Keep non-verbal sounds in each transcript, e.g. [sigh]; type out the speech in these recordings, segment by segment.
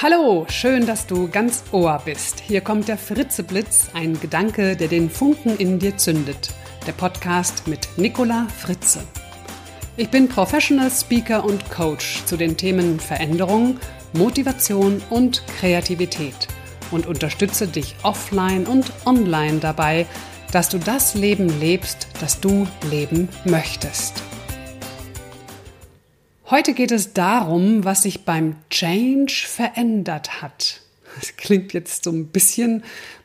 Hallo, schön, dass du ganz Ohr bist. Hier kommt der Fritzeblitz, ein Gedanke, der den Funken in dir zündet. Der Podcast mit Nicola Fritze. Ich bin Professional Speaker und Coach zu den Themen Veränderung, Motivation und Kreativität und unterstütze dich offline und online dabei, dass du das Leben lebst, das du leben möchtest. Heute geht es darum, was sich beim Change verändert hat. Das klingt jetzt so ein bisschen,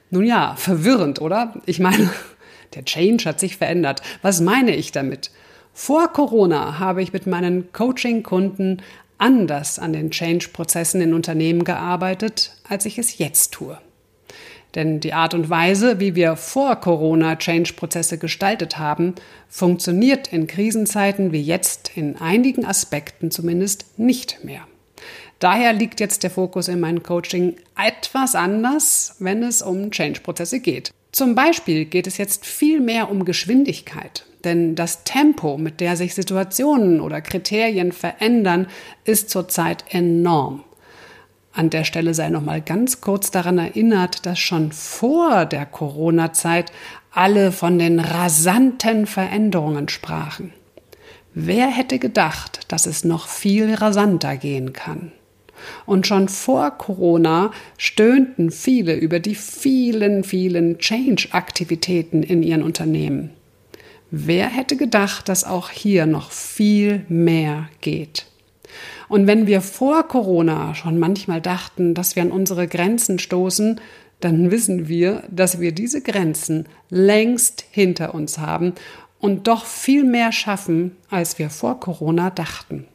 nun ja, verwirrend, oder? Ich meine, [laughs] der Change hat sich verändert. Was meine ich damit? Vor Corona habe ich mit meinen Coaching-Kunden anders an den Change-Prozessen in Unternehmen gearbeitet, als ich es jetzt tue. Denn die Art und Weise, wie wir vor Corona Change-Prozesse gestaltet haben, funktioniert in Krisenzeiten wie jetzt in einigen Aspekten zumindest nicht mehr. Daher liegt jetzt der Fokus in meinem Coaching etwas anders, wenn es um Change-Prozesse geht. Zum Beispiel geht es jetzt viel mehr um Geschwindigkeit, denn das Tempo, mit der sich Situationen oder Kriterien verändern, ist zurzeit enorm. An der Stelle sei noch mal ganz kurz daran erinnert, dass schon vor der Corona-Zeit alle von den rasanten Veränderungen sprachen. Wer hätte gedacht, dass es noch viel rasanter gehen kann? Und schon vor Corona stöhnten viele über die vielen, vielen Change-Aktivitäten in ihren Unternehmen. Wer hätte gedacht, dass auch hier noch viel mehr geht? Und wenn wir vor Corona schon manchmal dachten, dass wir an unsere Grenzen stoßen, dann wissen wir, dass wir diese Grenzen längst hinter uns haben und doch viel mehr schaffen, als wir vor Corona dachten.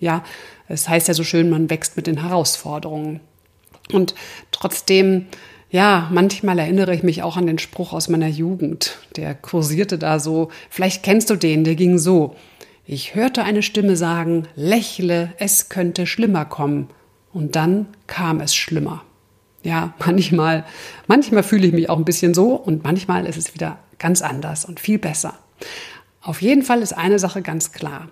Ja, es heißt ja so schön, man wächst mit den Herausforderungen. Und trotzdem, ja, manchmal erinnere ich mich auch an den Spruch aus meiner Jugend. Der kursierte da so. Vielleicht kennst du den, der ging so. Ich hörte eine Stimme sagen, lächle, es könnte schlimmer kommen. Und dann kam es schlimmer. Ja, [laughs] manchmal, manchmal fühle ich mich auch ein bisschen so und manchmal ist es wieder ganz anders und viel besser. Auf jeden Fall ist eine Sache ganz klar.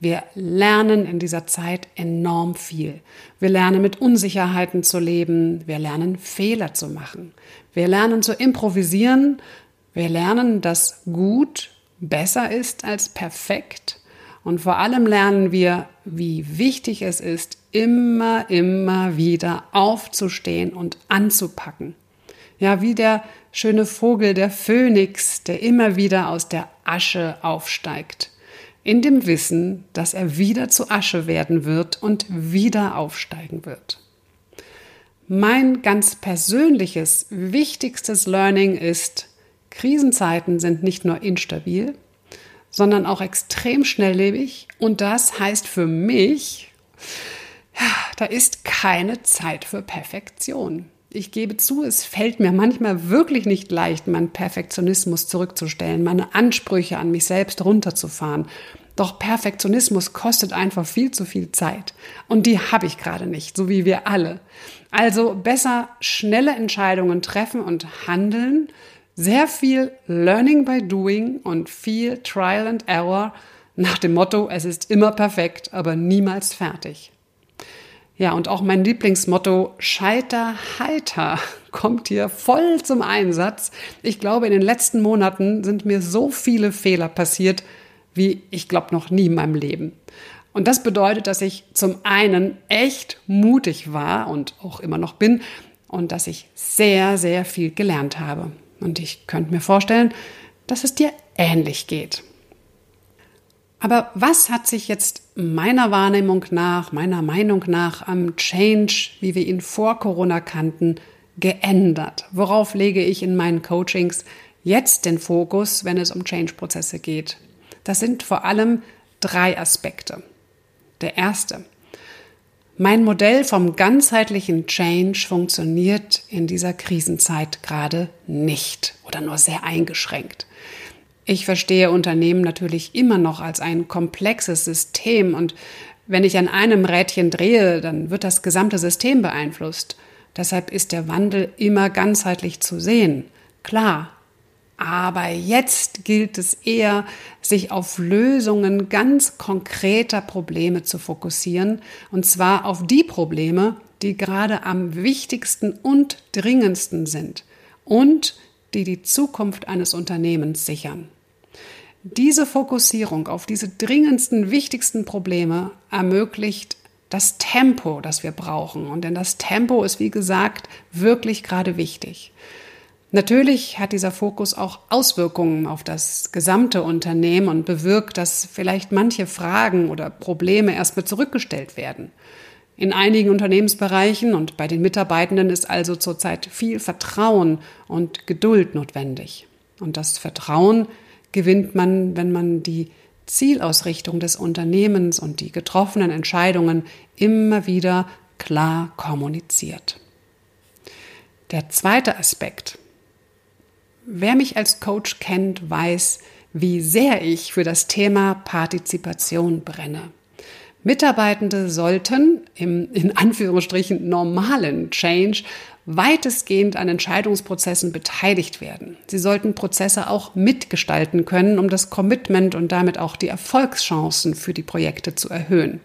Wir lernen in dieser Zeit enorm viel. Wir lernen mit Unsicherheiten zu leben. Wir lernen Fehler zu machen. Wir lernen zu improvisieren. Wir lernen, dass gut besser ist als perfekt. Und vor allem lernen wir, wie wichtig es ist, immer, immer wieder aufzustehen und anzupacken. Ja, wie der schöne Vogel, der Phönix, der immer wieder aus der Asche aufsteigt. In dem Wissen, dass er wieder zu Asche werden wird und wieder aufsteigen wird. Mein ganz persönliches, wichtigstes Learning ist, Krisenzeiten sind nicht nur instabil, sondern auch extrem schnelllebig. Und das heißt für mich, da ist keine Zeit für Perfektion. Ich gebe zu, es fällt mir manchmal wirklich nicht leicht, meinen Perfektionismus zurückzustellen, meine Ansprüche an mich selbst runterzufahren. Doch Perfektionismus kostet einfach viel zu viel Zeit. Und die habe ich gerade nicht, so wie wir alle. Also besser schnelle Entscheidungen treffen und handeln, sehr viel Learning by Doing und viel Trial and Error nach dem Motto, es ist immer perfekt, aber niemals fertig. Ja, und auch mein Lieblingsmotto, Scheiter heiter, [laughs] kommt hier voll zum Einsatz. Ich glaube, in den letzten Monaten sind mir so viele Fehler passiert, wie ich glaube noch nie in meinem Leben. Und das bedeutet, dass ich zum einen echt mutig war und auch immer noch bin und dass ich sehr, sehr viel gelernt habe. Und ich könnte mir vorstellen, dass es dir ähnlich geht. Aber was hat sich jetzt meiner Wahrnehmung nach, meiner Meinung nach am Change, wie wir ihn vor Corona kannten, geändert? Worauf lege ich in meinen Coachings jetzt den Fokus, wenn es um Change-Prozesse geht? Das sind vor allem drei Aspekte. Der erste, mein Modell vom ganzheitlichen Change funktioniert in dieser Krisenzeit gerade nicht oder nur sehr eingeschränkt. Ich verstehe Unternehmen natürlich immer noch als ein komplexes System und wenn ich an einem Rädchen drehe, dann wird das gesamte System beeinflusst. Deshalb ist der Wandel immer ganzheitlich zu sehen. Klar, aber jetzt gilt es eher, sich auf Lösungen ganz konkreter Probleme zu fokussieren, und zwar auf die Probleme, die gerade am wichtigsten und dringendsten sind und die die Zukunft eines Unternehmens sichern. Diese Fokussierung auf diese dringendsten, wichtigsten Probleme ermöglicht das Tempo, das wir brauchen. Und denn das Tempo ist, wie gesagt, wirklich gerade wichtig. Natürlich hat dieser Fokus auch Auswirkungen auf das gesamte Unternehmen und bewirkt, dass vielleicht manche Fragen oder Probleme erstmal zurückgestellt werden. In einigen Unternehmensbereichen und bei den Mitarbeitenden ist also zurzeit viel Vertrauen und Geduld notwendig. Und das Vertrauen gewinnt man, wenn man die Zielausrichtung des Unternehmens und die getroffenen Entscheidungen immer wieder klar kommuniziert. Der zweite Aspekt. Wer mich als Coach kennt, weiß, wie sehr ich für das Thema Partizipation brenne. Mitarbeitende sollten im in Anführungsstrichen normalen Change weitestgehend an Entscheidungsprozessen beteiligt werden. Sie sollten Prozesse auch mitgestalten können, um das Commitment und damit auch die Erfolgschancen für die Projekte zu erhöhen.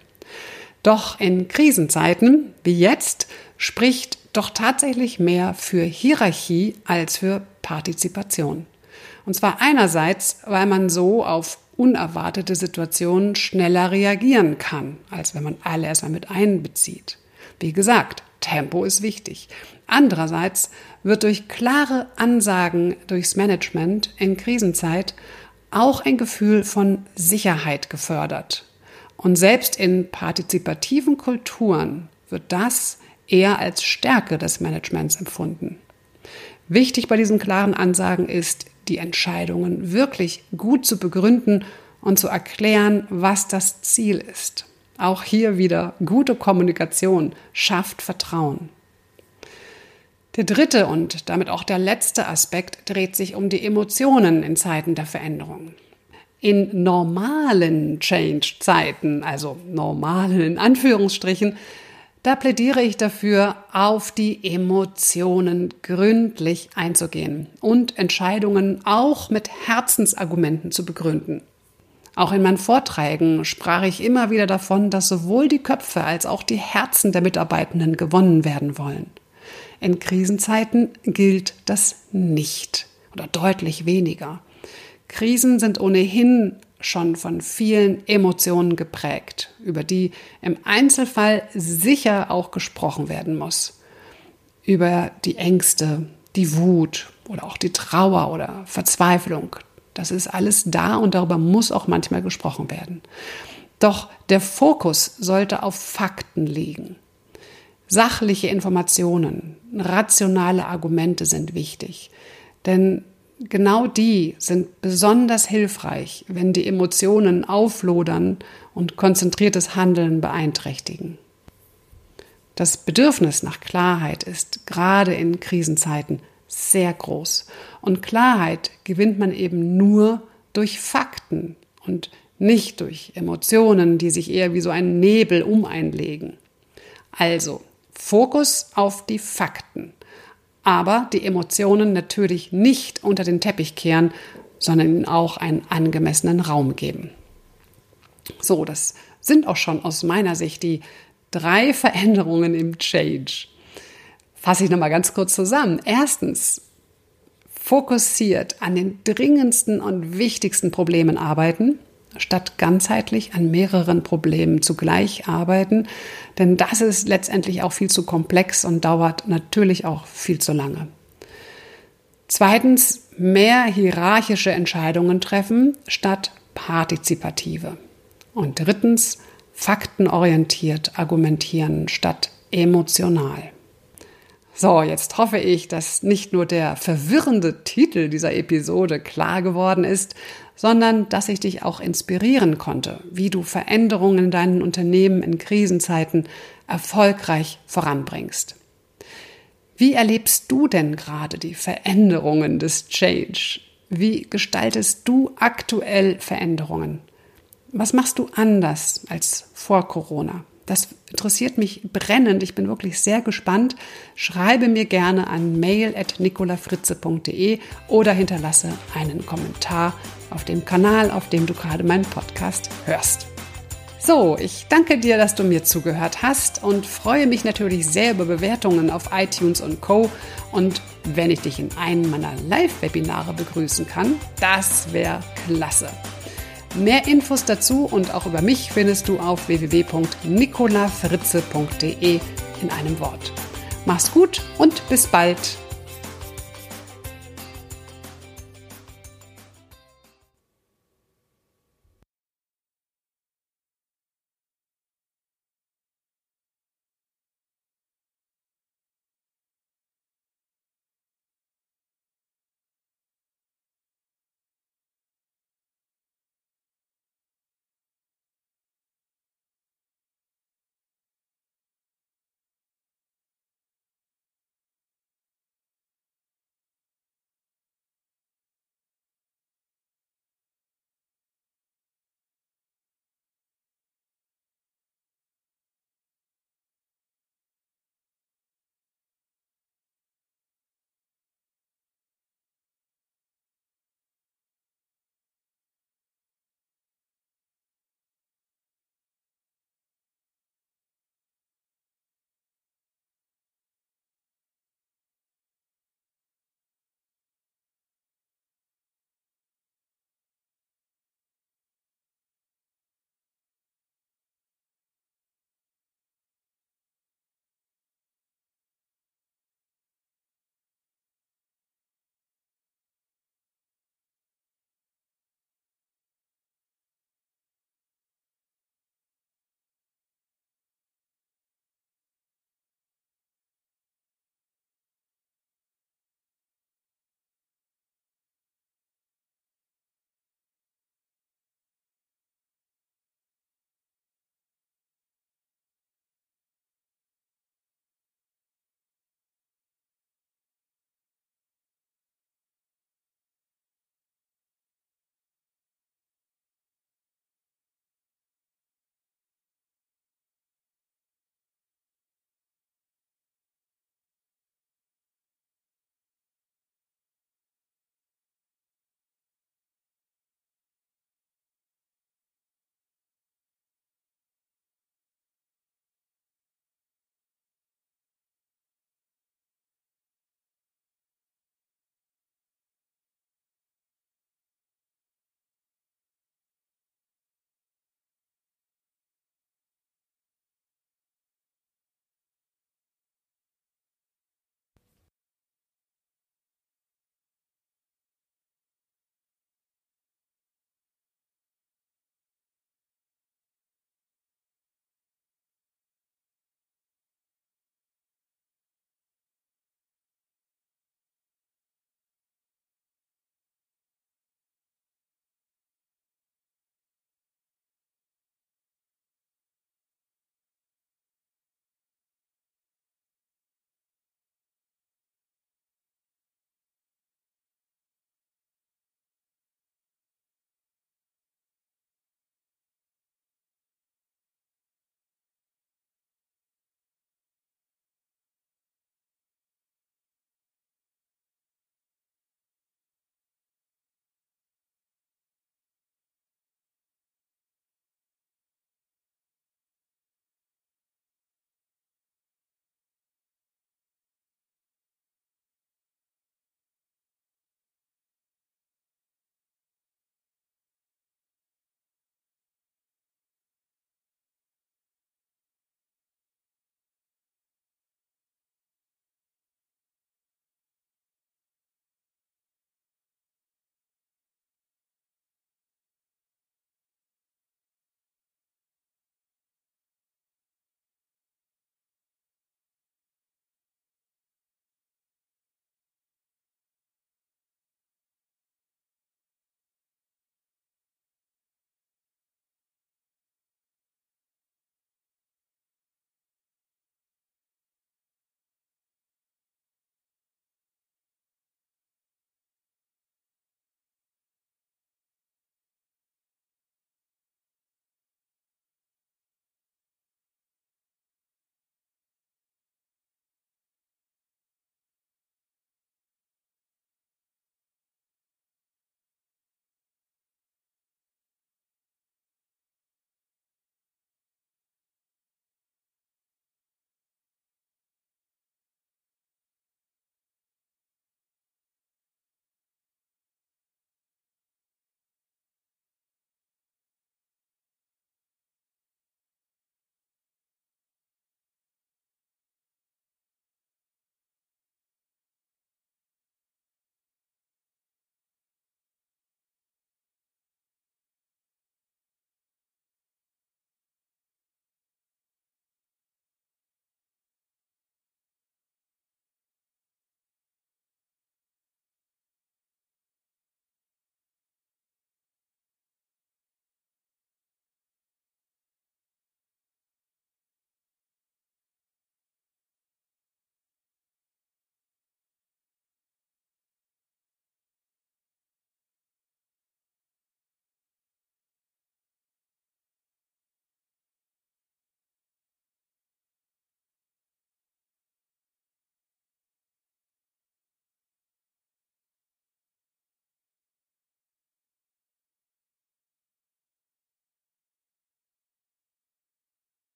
Doch in Krisenzeiten wie jetzt spricht doch tatsächlich mehr für Hierarchie als für Partizipation. Und zwar einerseits, weil man so auf unerwartete Situationen schneller reagieren kann, als wenn man alle erstmal mit einbezieht. Wie gesagt, Tempo ist wichtig. Andererseits wird durch klare Ansagen durchs Management in Krisenzeit auch ein Gefühl von Sicherheit gefördert. Und selbst in partizipativen Kulturen wird das eher als Stärke des Managements empfunden. Wichtig bei diesen klaren Ansagen ist, die Entscheidungen wirklich gut zu begründen und zu erklären, was das Ziel ist. Auch hier wieder gute Kommunikation schafft Vertrauen. Der dritte und damit auch der letzte Aspekt dreht sich um die Emotionen in Zeiten der Veränderung. In normalen Change-Zeiten, also normalen in Anführungsstrichen, da plädiere ich dafür, auf die Emotionen gründlich einzugehen und Entscheidungen auch mit Herzensargumenten zu begründen. Auch in meinen Vorträgen sprach ich immer wieder davon, dass sowohl die Köpfe als auch die Herzen der Mitarbeitenden gewonnen werden wollen. In Krisenzeiten gilt das nicht oder deutlich weniger. Krisen sind ohnehin schon von vielen Emotionen geprägt, über die im Einzelfall sicher auch gesprochen werden muss. Über die Ängste, die Wut oder auch die Trauer oder Verzweiflung. Das ist alles da und darüber muss auch manchmal gesprochen werden. Doch der Fokus sollte auf Fakten liegen. Sachliche Informationen, rationale Argumente sind wichtig. Denn genau die sind besonders hilfreich, wenn die Emotionen auflodern und konzentriertes Handeln beeinträchtigen. Das Bedürfnis nach Klarheit ist gerade in Krisenzeiten sehr groß. Und Klarheit gewinnt man eben nur durch Fakten und nicht durch Emotionen, die sich eher wie so ein Nebel umeinlegen. Also, Fokus auf die Fakten aber die Emotionen natürlich nicht unter den Teppich kehren, sondern ihnen auch einen angemessenen Raum geben. So, das sind auch schon aus meiner Sicht die drei Veränderungen im Change. Fasse ich nochmal ganz kurz zusammen. Erstens, fokussiert an den dringendsten und wichtigsten Problemen arbeiten statt ganzheitlich an mehreren Problemen zugleich arbeiten, denn das ist letztendlich auch viel zu komplex und dauert natürlich auch viel zu lange. Zweitens, mehr hierarchische Entscheidungen treffen statt partizipative. Und drittens, faktenorientiert argumentieren statt emotional. So, jetzt hoffe ich, dass nicht nur der verwirrende Titel dieser Episode klar geworden ist, sondern dass ich dich auch inspirieren konnte, wie du Veränderungen in deinen Unternehmen in Krisenzeiten erfolgreich voranbringst. Wie erlebst du denn gerade die Veränderungen des Change? Wie gestaltest du aktuell Veränderungen? Was machst du anders als vor Corona? Das interessiert mich brennend. Ich bin wirklich sehr gespannt. Schreibe mir gerne an mail.nicolafritze.de oder hinterlasse einen Kommentar auf dem Kanal, auf dem du gerade meinen Podcast hörst. So, ich danke dir, dass du mir zugehört hast und freue mich natürlich sehr über Bewertungen auf iTunes und Co. Und wenn ich dich in einem meiner Live-Webinare begrüßen kann, das wäre klasse. Mehr Infos dazu und auch über mich findest du auf www.nicolafritze.de in einem Wort. Mach's gut und bis bald.